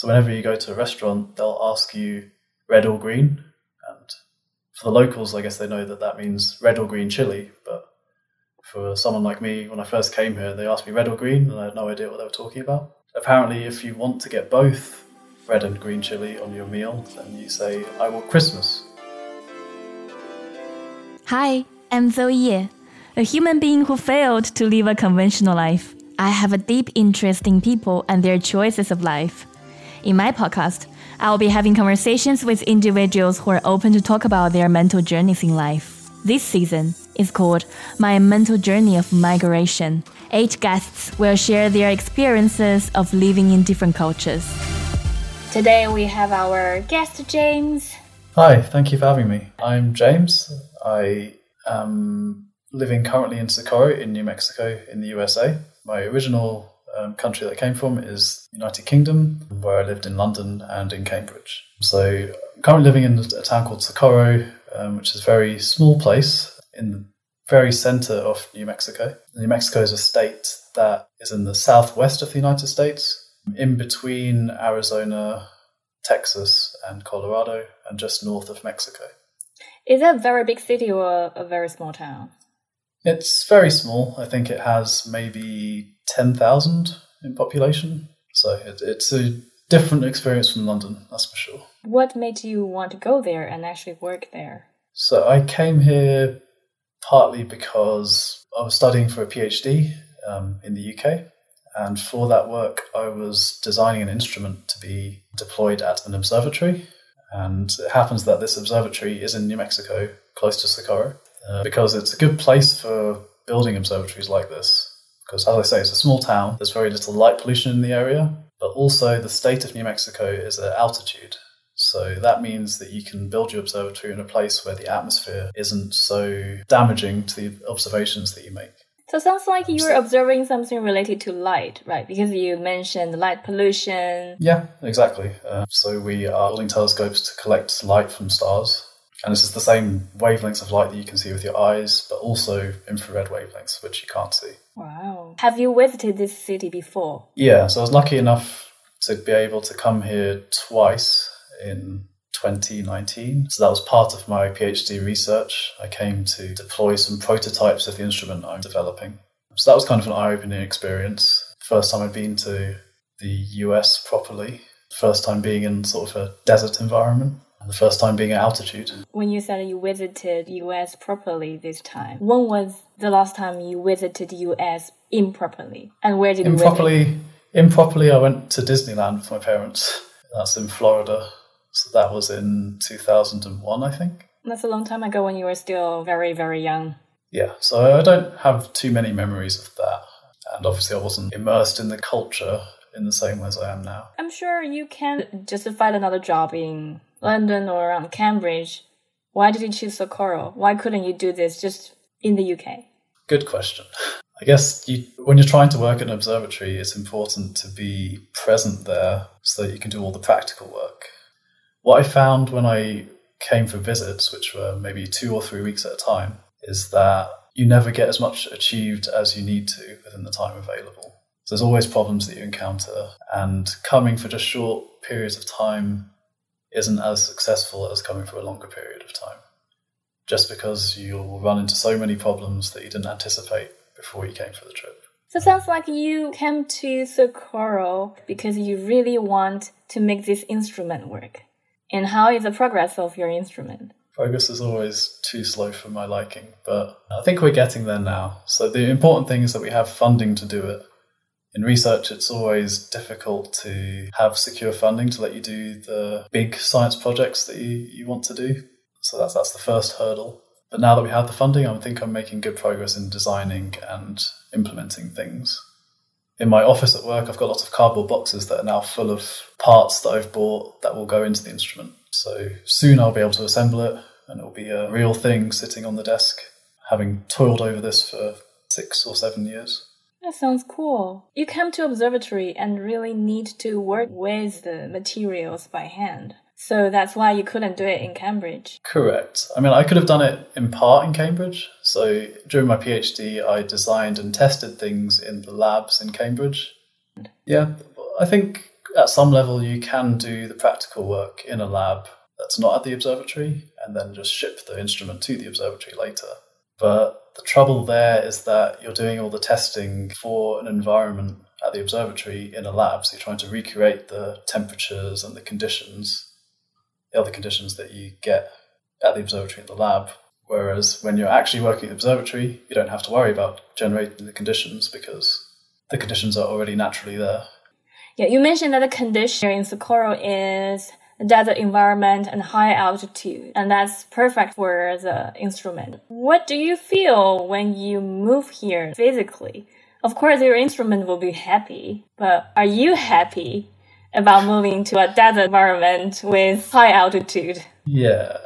So whenever you go to a restaurant, they'll ask you red or green. And for the locals, I guess they know that that means red or green chili. But for someone like me, when I first came here, they asked me red or green, and I had no idea what they were talking about. Apparently, if you want to get both red and green chili on your meal, then you say, I want Christmas. Hi, I'm Zoe Ye, a human being who failed to live a conventional life. I have a deep interest in people and their choices of life. In my podcast, I'll be having conversations with individuals who are open to talk about their mental journeys in life. This season is called My Mental Journey of Migration. Eight guests will share their experiences of living in different cultures. Today we have our guest, James. Hi, thank you for having me. I'm James. I am living currently in Socorro in New Mexico in the USA. My original um, country that I came from is United Kingdom, where I lived in London and in Cambridge. So I'm currently living in a town called Socorro, um, which is a very small place in the very center of New Mexico. New Mexico is a state that is in the southwest of the United States, in between Arizona, Texas, and Colorado, and just north of Mexico. Is it a very big city or a very small town? It's very small. I think it has maybe 10,000 in population. So it, it's a different experience from London, that's for sure. What made you want to go there and actually work there? So I came here partly because I was studying for a PhD um, in the UK. And for that work, I was designing an instrument to be deployed at an observatory. And it happens that this observatory is in New Mexico, close to Socorro, uh, because it's a good place for building observatories like this. Because, as I say, it's a small town, there's very little light pollution in the area, but also the state of New Mexico is at altitude. So that means that you can build your observatory in a place where the atmosphere isn't so damaging to the observations that you make. So it sounds like you were observing something related to light, right? Because you mentioned light pollution. Yeah, exactly. Uh, so we are building telescopes to collect light from stars. And this is the same wavelengths of light that you can see with your eyes, but also infrared wavelengths, which you can't see. Wow. Have you visited this city before? Yeah, so I was lucky enough to be able to come here twice in 2019. So that was part of my PhD research. I came to deploy some prototypes of the instrument I'm developing. So that was kind of an eye opening experience. First time I'd been to the US properly, first time being in sort of a desert environment. The first time being at altitude. When you said you visited US properly this time, when was the last time you visited the US improperly? And where did improperly, you visit? Improperly, I went to Disneyland with my parents. That's in Florida. So that was in 2001, I think. That's a long time ago when you were still very, very young. Yeah, so I don't have too many memories of that. And obviously, I wasn't immersed in the culture in the same way as I am now. I'm sure you can just find another job in London or around Cambridge. Why did you choose Socorro? Why couldn't you do this just in the UK? Good question. I guess you, when you're trying to work at an observatory, it's important to be present there so that you can do all the practical work. What I found when I came for visits, which were maybe two or three weeks at a time, is that you never get as much achieved as you need to within the time available. So there's always problems that you encounter, and coming for just short periods of time isn't as successful as coming for a longer period of time. Just because you'll run into so many problems that you didn't anticipate before you came for the trip. So it sounds like you came to Socorro because you really want to make this instrument work. And how is the progress of your instrument? Progress is always too slow for my liking, but I think we're getting there now. So the important thing is that we have funding to do it. In research, it's always difficult to have secure funding to let you do the big science projects that you, you want to do. So that's that's the first hurdle. But now that we have the funding, I think I'm making good progress in designing and implementing things in my office at work, I've got lots of cardboard boxes that are now full of parts that I've bought that will go into the instrument. So soon I'll be able to assemble it and it'll be a real thing sitting on the desk, having toiled over this for six or seven years. That sounds cool. You come to observatory and really need to work with the materials by hand. So that's why you couldn't do it in Cambridge. Correct. I mean, I could have done it in part in Cambridge. So during my PhD, I designed and tested things in the labs in Cambridge. Yeah, I think at some level, you can do the practical work in a lab that's not at the observatory and then just ship the instrument to the observatory later. But the trouble there is that you're doing all the testing for an environment at the observatory in a lab. So you're trying to recreate the temperatures and the conditions, the other conditions that you get at the observatory in the lab. Whereas when you're actually working at the observatory, you don't have to worry about generating the conditions because the conditions are already naturally there. Yeah, you mentioned that the condition in Socorro is desert environment and high altitude, and that's perfect for the instrument. What do you feel when you move here physically? Of course, your instrument will be happy, but are you happy about moving to a desert environment with high altitude? Yeah,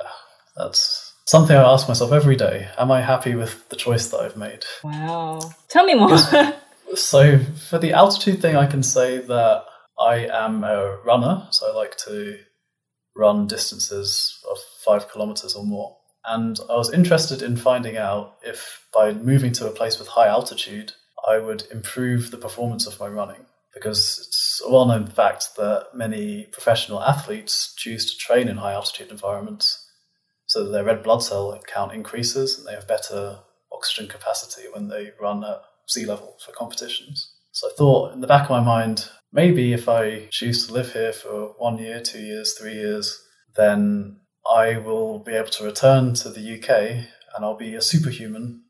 that's something I ask myself every day. Am I happy with the choice that I've made? Wow. Tell me more. so, for the altitude thing, I can say that I am a runner, so I like to run distances of five kilometers or more. And I was interested in finding out if by moving to a place with high altitude, I would improve the performance of my running. Because it's a well known fact that many professional athletes choose to train in high altitude environments so that their red blood cell count increases and they have better oxygen capacity when they run at sea level for competitions. So I thought in the back of my mind, maybe if I choose to live here for one year, two years, three years, then I will be able to return to the UK and I'll be a superhuman.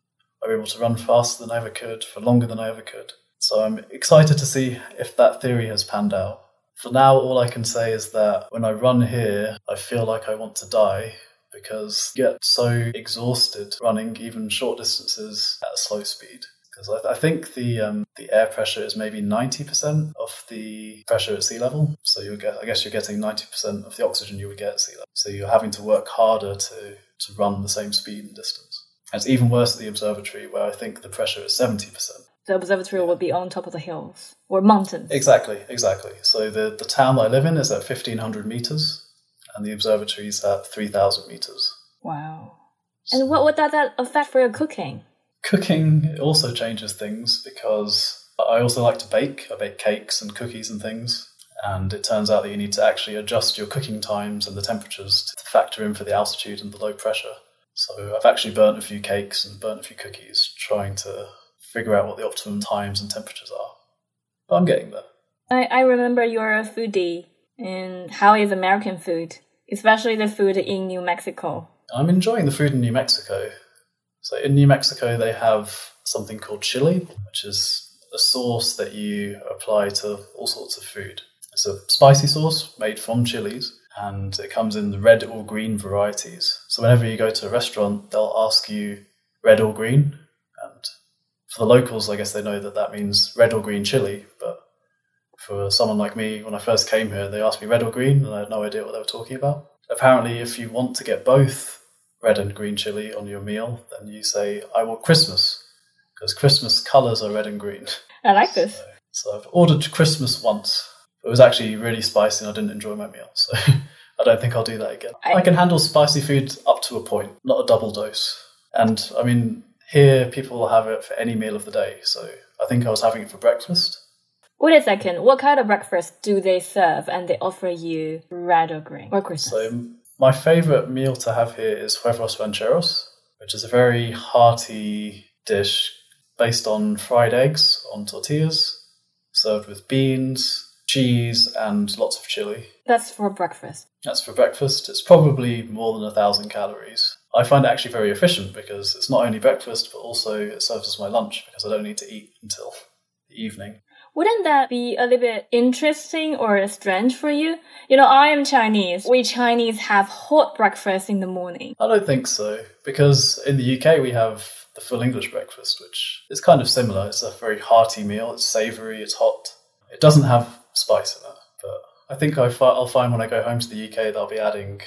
I'll be able to run faster than I ever could for longer than I ever could. So I'm excited to see if that theory has panned out. For now, all I can say is that when I run here, I feel like I want to die because I get so exhausted running even short distances at a slow speed because I, I, think the um, the air pressure is maybe ninety percent of the pressure at sea level. So you get, I guess, you're getting ninety percent of the oxygen you would get at sea level. So you're having to work harder to to run the same speed and distance. And it's even worse at the observatory, where I think the pressure is seventy percent. The observatory will be on top of the hills or mountains. Exactly, exactly. So the the town that I live in is at fifteen hundred meters, and the observatory is at three thousand meters. Wow. And what would that, that affect for your cooking? Cooking also changes things because I also like to bake. I bake cakes and cookies and things. And it turns out that you need to actually adjust your cooking times and the temperatures to factor in for the altitude and the low pressure. So I've actually burnt a few cakes and burnt a few cookies trying to figure out what the optimum times and temperatures are. But I'm getting there. I, I remember you're a foodie. And how is American food, especially the food in New Mexico? I'm enjoying the food in New Mexico. So in New Mexico, they have something called chili, which is a sauce that you apply to all sorts of food. It's a spicy sauce made from chilies, and it comes in the red or green varieties. So whenever you go to a restaurant, they'll ask you red or green, and for the locals, I guess they know that that means red or green chili. But for someone like me, when I first came here, they asked me red or green, and I had no idea what they were talking about. Apparently, if you want to get both red and green chili on your meal, then you say, I want Christmas, because Christmas colours are red and green. I like this. So, so, I've ordered Christmas once. It was actually really spicy and I didn't enjoy my meal. So I don't think I'll do that again. I, I can handle spicy food up to a point, not a double dose. And I mean, here people will have it for any meal of the day. So I think I was having it for breakfast. Wait a second. What kind of breakfast do they serve and they offer you red or green or Christmas? So my favorite meal to have here is huevos rancheros, which is a very hearty dish based on fried eggs on tortillas, served with beans, cheese, and lots of chili. That's for breakfast. That's for breakfast. It's probably more than a thousand calories. I find it actually very efficient because it's not only breakfast, but also it serves as my lunch because I don't need to eat until the evening. Wouldn't that be a little bit interesting or strange for you? You know, I am Chinese. We Chinese have hot breakfast in the morning. I don't think so, because in the UK we have the full English breakfast, which is kind of similar. It's a very hearty meal. It's savoury. It's hot. It doesn't have spice in it, but I think I will find when I go home to the UK they'll be adding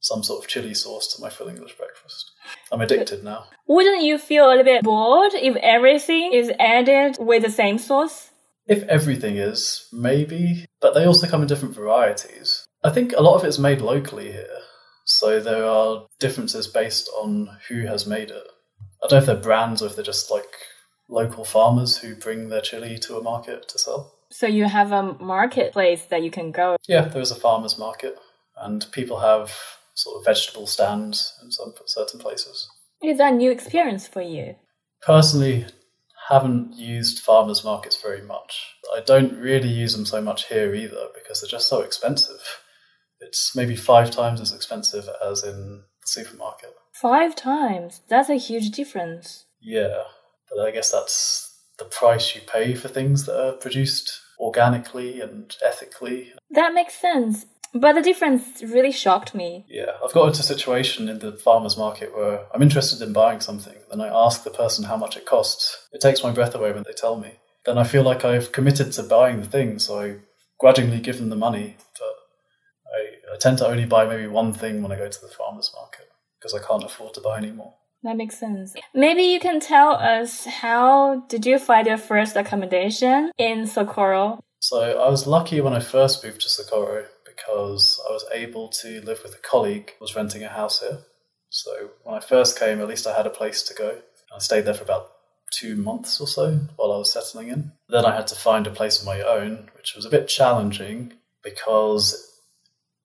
some sort of chili sauce to my full English breakfast. I'm addicted now. Wouldn't you feel a little bit bored if everything is added with the same sauce? If everything is, maybe. But they also come in different varieties. I think a lot of it's made locally here. So there are differences based on who has made it. I don't know if they're brands or if they're just like local farmers who bring their chili to a market to sell. So you have a marketplace that you can go. Yeah, there is a farmer's market, and people have sort of vegetable stands in some certain places. Is that a new experience for you? Personally, haven't used farmers markets very much. I don't really use them so much here either because they're just so expensive. It's maybe five times as expensive as in the supermarket. Five times? That's a huge difference. Yeah, but I guess that's the price you pay for things that are produced organically and ethically. That makes sense. But the difference really shocked me. Yeah, I've got into a situation in the farmer's market where I'm interested in buying something. Then I ask the person how much it costs. It takes my breath away when they tell me. Then I feel like I've committed to buying the thing, so I grudgingly give them the money. But I, I tend to only buy maybe one thing when I go to the farmer's market because I can't afford to buy anymore. That makes sense. Maybe you can tell us how did you find your first accommodation in Socorro? So I was lucky when I first moved to Socorro because I was able to live with a colleague who was renting a house here. So when I first came, at least I had a place to go. I stayed there for about two months or so while I was settling in. Then I had to find a place of my own, which was a bit challenging because,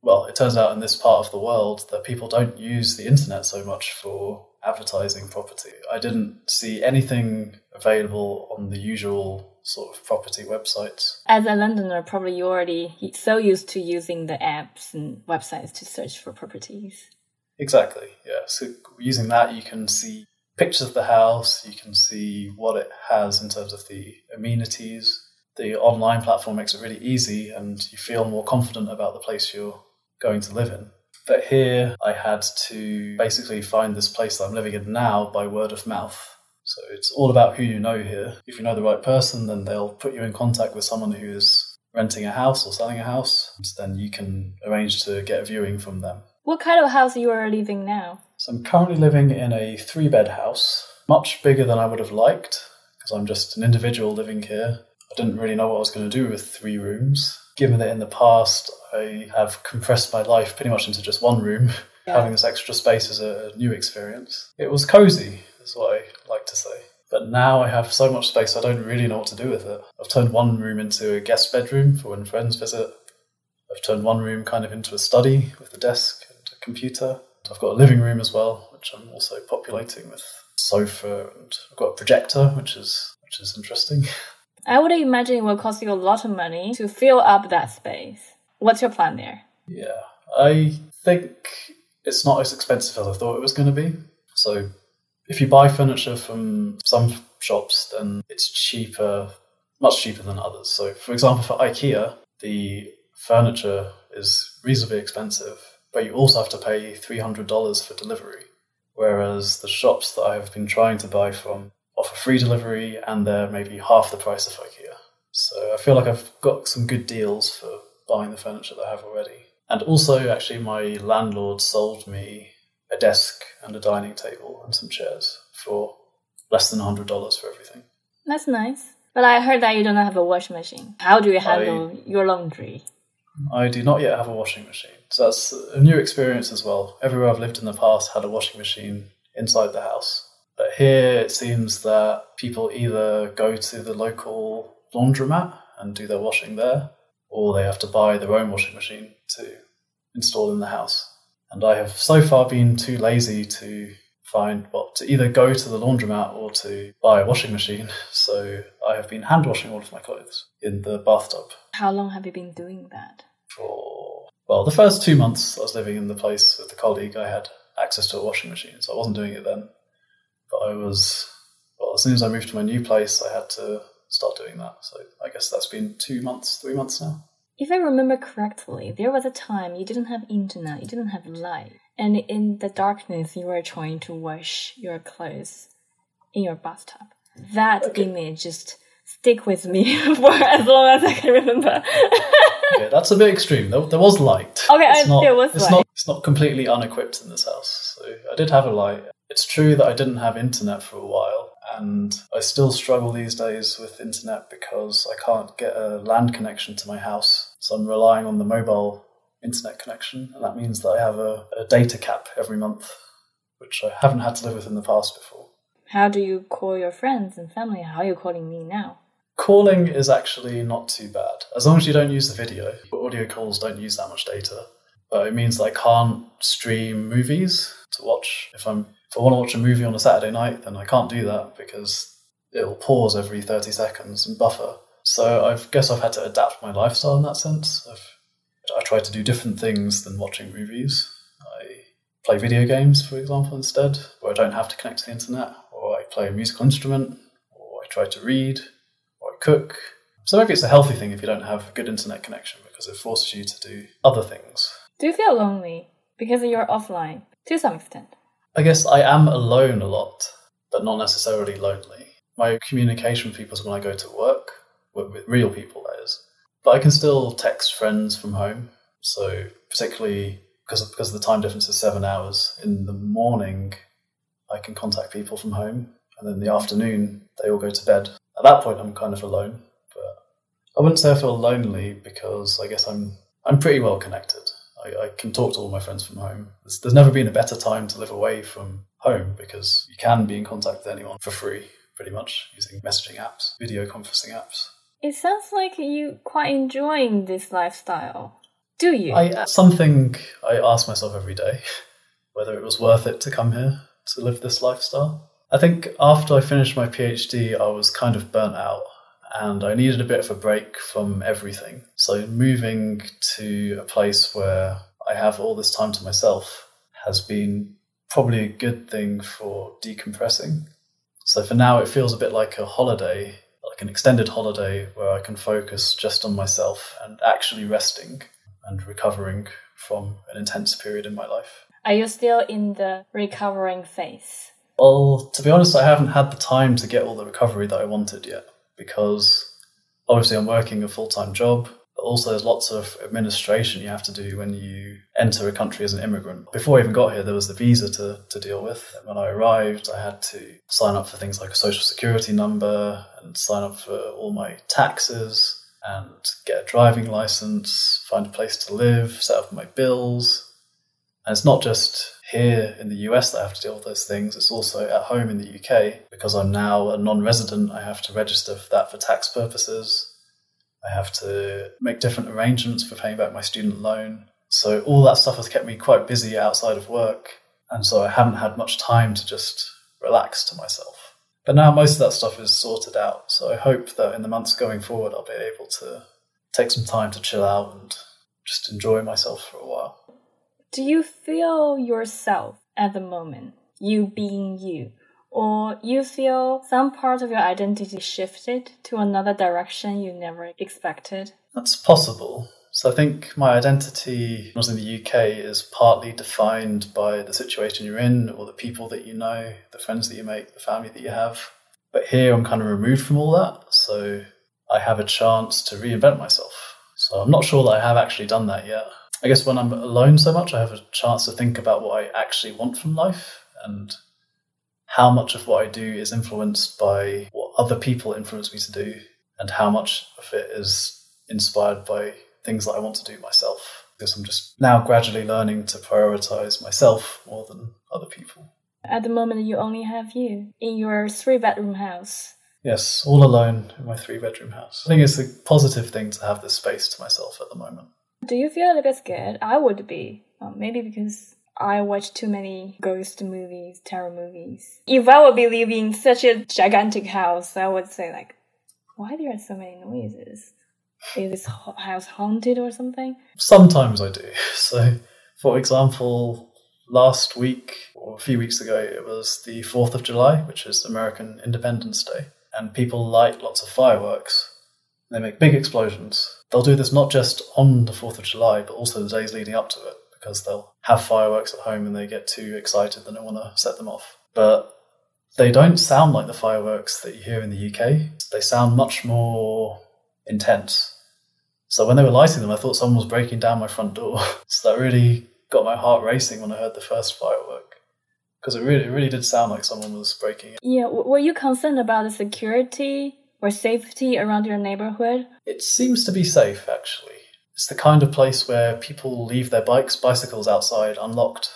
well, it turns out in this part of the world that people don't use the internet so much for advertising property. I didn't see anything available on the usual sort of property websites. As a Londoner, probably you're already so used to using the apps and websites to search for properties. Exactly, yeah. So using that, you can see pictures of the house, you can see what it has in terms of the amenities. The online platform makes it really easy, and you feel more confident about the place you're going to live in. But here, I had to basically find this place that I'm living in now by word of mouth. So it's all about who you know here. If you know the right person, then they'll put you in contact with someone who's renting a house or selling a house. And then you can arrange to get a viewing from them. What kind of house are you are living now? So I'm currently living in a three bed house, much bigger than I would have liked because I'm just an individual living here. I didn't really know what I was going to do with three rooms. Given that in the past I have compressed my life pretty much into just one room, yeah. having this extra space is a new experience. It was cozy, is what I to say. But now I have so much space, I don't really know what to do with it. I've turned one room into a guest bedroom for when friends visit. I've turned one room kind of into a study with a desk and a computer. I've got a living room as well, which I'm also populating with sofa, and I've got a projector, which is which is interesting. I would imagine it will cost you a lot of money to fill up that space. What's your plan there? Yeah, I think it's not as expensive as I thought it was going to be. So if you buy furniture from some shops, then it's cheaper, much cheaper than others. So, for example, for IKEA, the furniture is reasonably expensive, but you also have to pay $300 for delivery. Whereas the shops that I have been trying to buy from offer free delivery and they're maybe half the price of IKEA. So I feel like I've got some good deals for buying the furniture that I have already. And also, actually, my landlord sold me desk and a dining table and some chairs for less than $100 for everything. That's nice. But I heard that you don't have a washing machine. How do you handle I, your laundry? I do not yet have a washing machine. So that's a new experience as well. Everywhere I've lived in the past had a washing machine inside the house. But here it seems that people either go to the local laundromat and do their washing there, or they have to buy their own washing machine to install in the house. And I have so far been too lazy to find what to either go to the laundromat or to buy a washing machine. So I have been hand washing all of my clothes in the bathtub. How long have you been doing that? For well, the first two months I was living in the place with a colleague, I had access to a washing machine, so I wasn't doing it then. But I was well, as soon as I moved to my new place, I had to start doing that. So I guess that's been two months, three months now. If I remember correctly, there was a time you didn't have internet, you didn't have light, and in the darkness you were trying to wash your clothes in your bathtub. That okay. image just stick with me for as long as I can remember. okay, that's a bit extreme. There, there was light. Okay, it's not, there was it's light. Not, it's not completely unequipped in this house. So I did have a light. It's true that I didn't have internet for a while and I still struggle these days with internet because I can't get a land connection to my house. So I'm relying on the mobile internet connection, and that means that I have a, a data cap every month, which I haven't had to live with in the past before. How do you call your friends and family? How are you calling me now? Calling is actually not too bad, as long as you don't use the video. Audio calls don't use that much data. But it means that I can't stream movies to watch. If I'm if I want to watch a movie on a Saturday night, then I can't do that because it'll pause every 30 seconds and buffer. So I guess I've had to adapt my lifestyle in that sense. I've, I try to do different things than watching movies. I play video games, for example, instead, where I don't have to connect to the internet, or I play a musical instrument, or I try to read, or I cook. So maybe it's a healthy thing if you don't have a good internet connection because it forces you to do other things. Do you feel lonely because you're offline to some extent? I guess I am alone a lot, but not necessarily lonely. My communication with people is when I go to work, with real people, that is. But I can still text friends from home. So, particularly because of, because the time difference is seven hours, in the morning, I can contact people from home. And then in the afternoon, they all go to bed. At that point, I'm kind of alone. But I wouldn't say I feel lonely because I guess I'm I'm pretty well connected. I, I, can talk to all my friends from home. There's, there's never been a better time to live away from home because you can be in contact with anyone for free, pretty much, using messaging apps, video conferencing apps. It sounds like you quite enjoying this lifestyle. Do you? I, uh, something I ask myself every day whether it was worth it to come here to live this lifestyle. I think after I finished my PhD, I was kind of burnt out and I needed a bit of a break from everything. So moving to a place where I have all this time to myself has been probably a good thing for decompressing. So for now, it feels a bit like a holiday, like an extended holiday where I can focus just on myself and actually resting and recovering from an intense period in my life. Are you still in the recovering phase? Well, to be honest, I haven't had the time to get all the recovery that I wanted yet because obviously I'm working a full time job. But also, there's lots of administration you have to do when you enter a country as an immigrant. Before I even got here, there was the visa to, to deal with. When I arrived, I had to sign up for things like a social security number and sign up for all my taxes and get a driving license, find a place to live, set up my bills. And it's not just here in the US that I have to deal with those things. It's also at home in the UK because I'm now a non resident. I have to register for that for tax purposes. I have to make different arrangements for paying back my student loan. So all that stuff has kept me quite busy outside of work. And so I haven't had much time to just relax to myself. But now most of that stuff is sorted out. So I hope that in the months going forward, I'll be able to take some time to chill out and just enjoy myself for a while. Do you feel yourself at the moment, you being you? Or you feel some part of your identity shifted to another direction you never expected? That's possible. So I think my identity was in the UK is partly defined by the situation you're in or the people that you know, the friends that you make, the family that you have. But here I'm kind of removed from all that, so I have a chance to reinvent myself. So I'm not sure that I have actually done that yet. I guess when I'm alone so much, I have a chance to think about what I actually want from life and how much of what I do is influenced by what other people influence me to do, and how much of it is inspired by things that I want to do myself. Because I'm just now gradually learning to prioritize myself more than other people. At the moment, you only have you in your three bedroom house. Yes, all alone in my three bedroom house. I think it's a positive thing to have this space to myself at the moment. Do you feel a little bit scared? I would be. Um, maybe because I watch too many ghost movies, terror movies. If I would be living in such a gigantic house, I would say like, why there are so many noises? Is this house haunted or something? Sometimes I do. So, for example, last week or a few weeks ago, it was the 4th of July, which is American Independence Day, and people light lots of fireworks. They make big explosions They'll do this not just on the 4th of July, but also the days leading up to it, because they'll have fireworks at home and they get too excited that they want to set them off. But they don't sound like the fireworks that you hear in the UK. They sound much more intense. So when they were lighting them, I thought someone was breaking down my front door. so that really got my heart racing when I heard the first firework. Because it really, it really did sound like someone was breaking it. Yeah, were you concerned about the security or safety around your neighborhood? It seems to be safe, actually. It's the kind of place where people leave their bikes, bicycles outside unlocked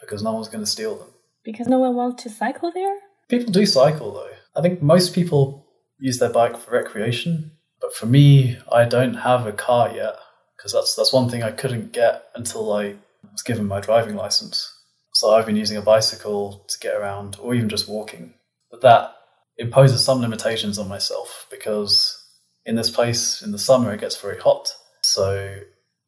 because no one's going to steal them. Because no one wants to cycle there? People do cycle, though. I think most people use their bike for recreation. But for me, I don't have a car yet because that's that's one thing I couldn't get until I was given my driving license. So I've been using a bicycle to get around, or even just walking. But that imposes some limitations on myself because in this place in the summer it gets very hot. So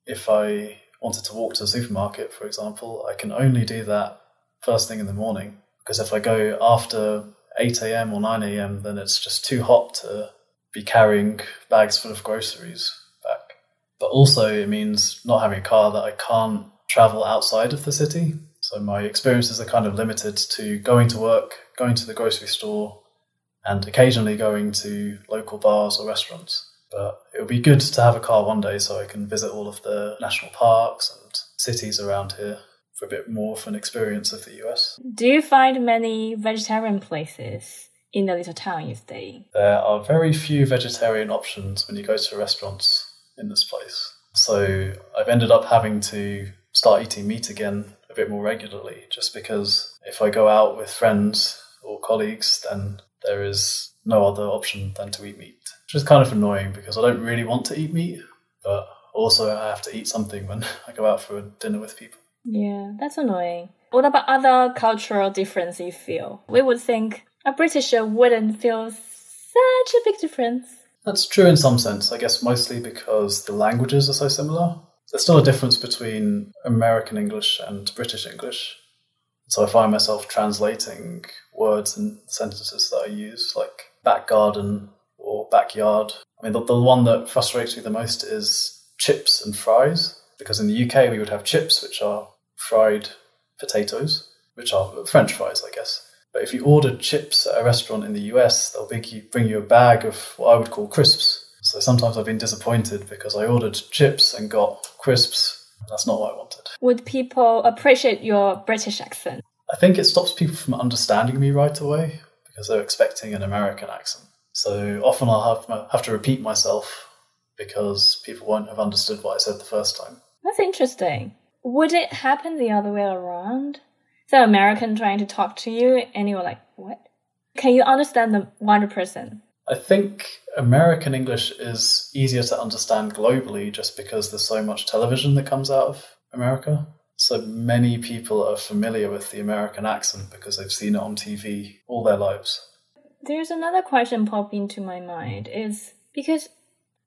if I wanted to walk to a supermarket, for example, I can only do that first thing in the morning because if I go after 8 a.m. or 9 a.m., then it's just too hot to be carrying bags full of groceries back. But also, it means not having a car that I can't travel outside of the city. So my experiences are kind of limited to going to work, going to the grocery store, and occasionally going to local bars or restaurants. But it would be good to have a car one day so I can visit all of the national parks and cities around here for a bit more of an experience of the US. Do you find many vegetarian places in the little town you stay in? There are very few vegetarian options when you go to restaurants in this place. So I've ended up having to start eating meat again a bit more regularly just because if I go out with friends or colleagues, then there is no other option than to eat meat, which is kind of annoying because I don't really want to eat meat, but also I have to eat something when I go out for a dinner with people. Yeah, that's annoying. What about other cultural difference you feel? We would think a Britisher wouldn't feel such a big difference. That's true in some sense, I guess mostly because the languages are so similar. There's still a difference between American English and British English. So I find myself translating words and sentences that I use, like back garden or backyard. I mean, the, the one that frustrates me the most is chips and fries, because in the UK we would have chips, which are fried potatoes, which are French fries, I guess. But if you ordered chips at a restaurant in the US, they'll bring you a bag of what I would call crisps. So sometimes I've been disappointed because I ordered chips and got crisps. That's not what I wanted. Would people appreciate your British accent? I think it stops people from understanding me right away because they're expecting an American accent. So often I'll have, have to repeat myself because people won't have understood what I said the first time. That's interesting. Would it happen the other way around? So American trying to talk to you and you're like, what? Can you understand them 100%? I think American English is easier to understand globally just because there's so much television that comes out of America. So many people are familiar with the American accent because they've seen it on TV all their lives. There's another question popping into my mind is because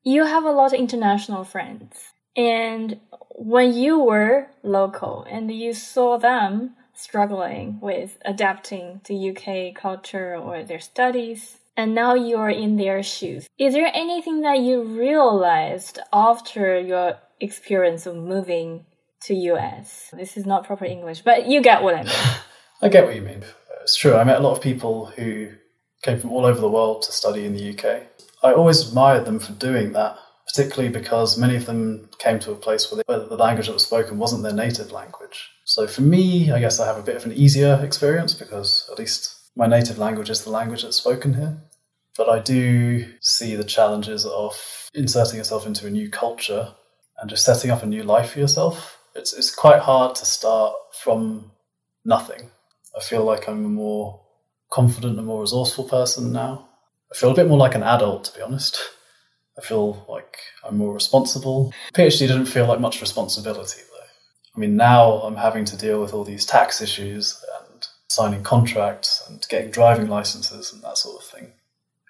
you have a lot of international friends. And when you were local and you saw them struggling with adapting to UK culture or their studies, and now you're in their shoes. Is there anything that you realized after your experience of moving to US? This is not proper English, but you get what I mean. I get what you mean. It's true. I met a lot of people who came from all over the world to study in the UK. I always admired them for doing that, particularly because many of them came to a place where the language that was spoken wasn't their native language. So for me, I guess I have a bit of an easier experience because at least my native language is the language that's spoken here. But I do see the challenges of inserting yourself into a new culture and just setting up a new life for yourself. It's, it's quite hard to start from nothing. I feel like I'm a more confident and more resourceful person now. I feel a bit more like an adult, to be honest. I feel like I'm more responsible. PhD didn't feel like much responsibility, though. I mean, now I'm having to deal with all these tax issues signing contracts and getting driving licenses and that sort of thing.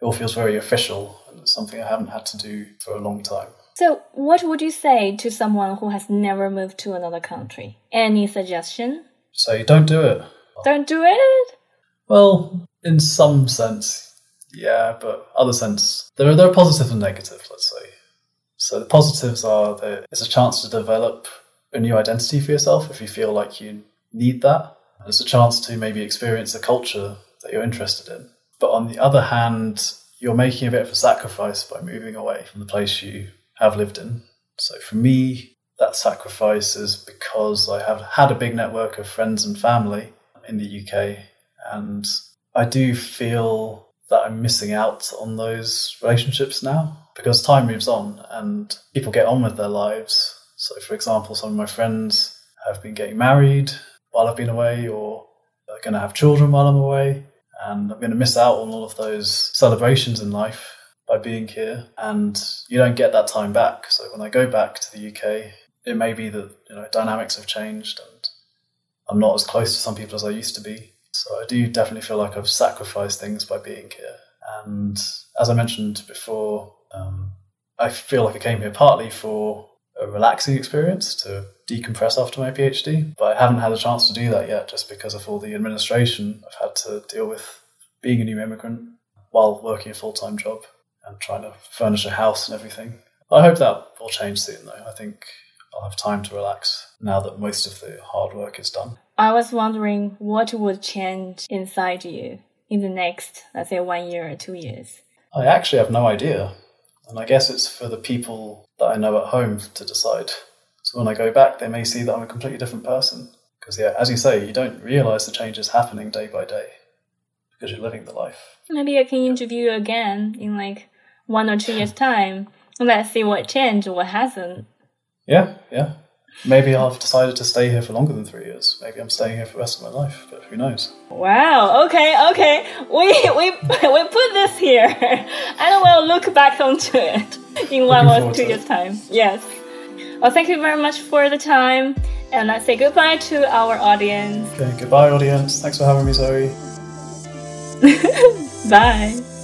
It all feels very official and it's something I haven't had to do for a long time. So, what would you say to someone who has never moved to another country? Any suggestion? Say, don't do it. Don't do it? Well, in some sense, yeah, but other sense, there are, there are positives positive and negative, let's say. So, the positives are that it's a chance to develop a new identity for yourself if you feel like you need that. It's a chance to maybe experience a culture that you're interested in. But on the other hand, you're making a bit of a sacrifice by moving away from the place you have lived in. So for me, that sacrifice is because I have had a big network of friends and family in the UK, and I do feel that I'm missing out on those relationships now because time moves on and people get on with their lives. So, for example, some of my friends have been getting married while I've been away or are going to have children while I'm away. And I'm going to miss out on all of those celebrations in life by being here. And you don't get that time back. So when I go back to the UK, it may be that you know dynamics have changed and I'm not as close to some people as I used to be. So I do definitely feel like I've sacrificed things by being here. And as I mentioned before, um, I feel like I came here partly for a relaxing experience to decompress after my PhD, but I haven't had a chance to do that yet just because of all the administration I've had to deal with being a new immigrant while working a full time job and trying to furnish a house and everything. I hope that will change soon though. I think I'll have time to relax now that most of the hard work is done. I was wondering what would change inside you in the next, let's say, one year or two years. I actually have no idea. And I guess it's for the people that I know at home to decide. So when I go back, they may see that I'm a completely different person. Because, yeah, as you say, you don't realize the changes happening day by day because you're living the life. Maybe I can interview you again in like one or two years' time. And let's see what changed, or what hasn't. Yeah, yeah. Maybe I've decided to stay here for longer than three years. Maybe I'm staying here for the rest of my life, but who knows? Wow. Okay. Okay. We we we put this here, and we'll look back onto it in one or two years' time. Yes. Well, thank you very much for the time, and let's say goodbye to our audience. Okay. Goodbye, audience. Thanks for having me, Zoe. Bye.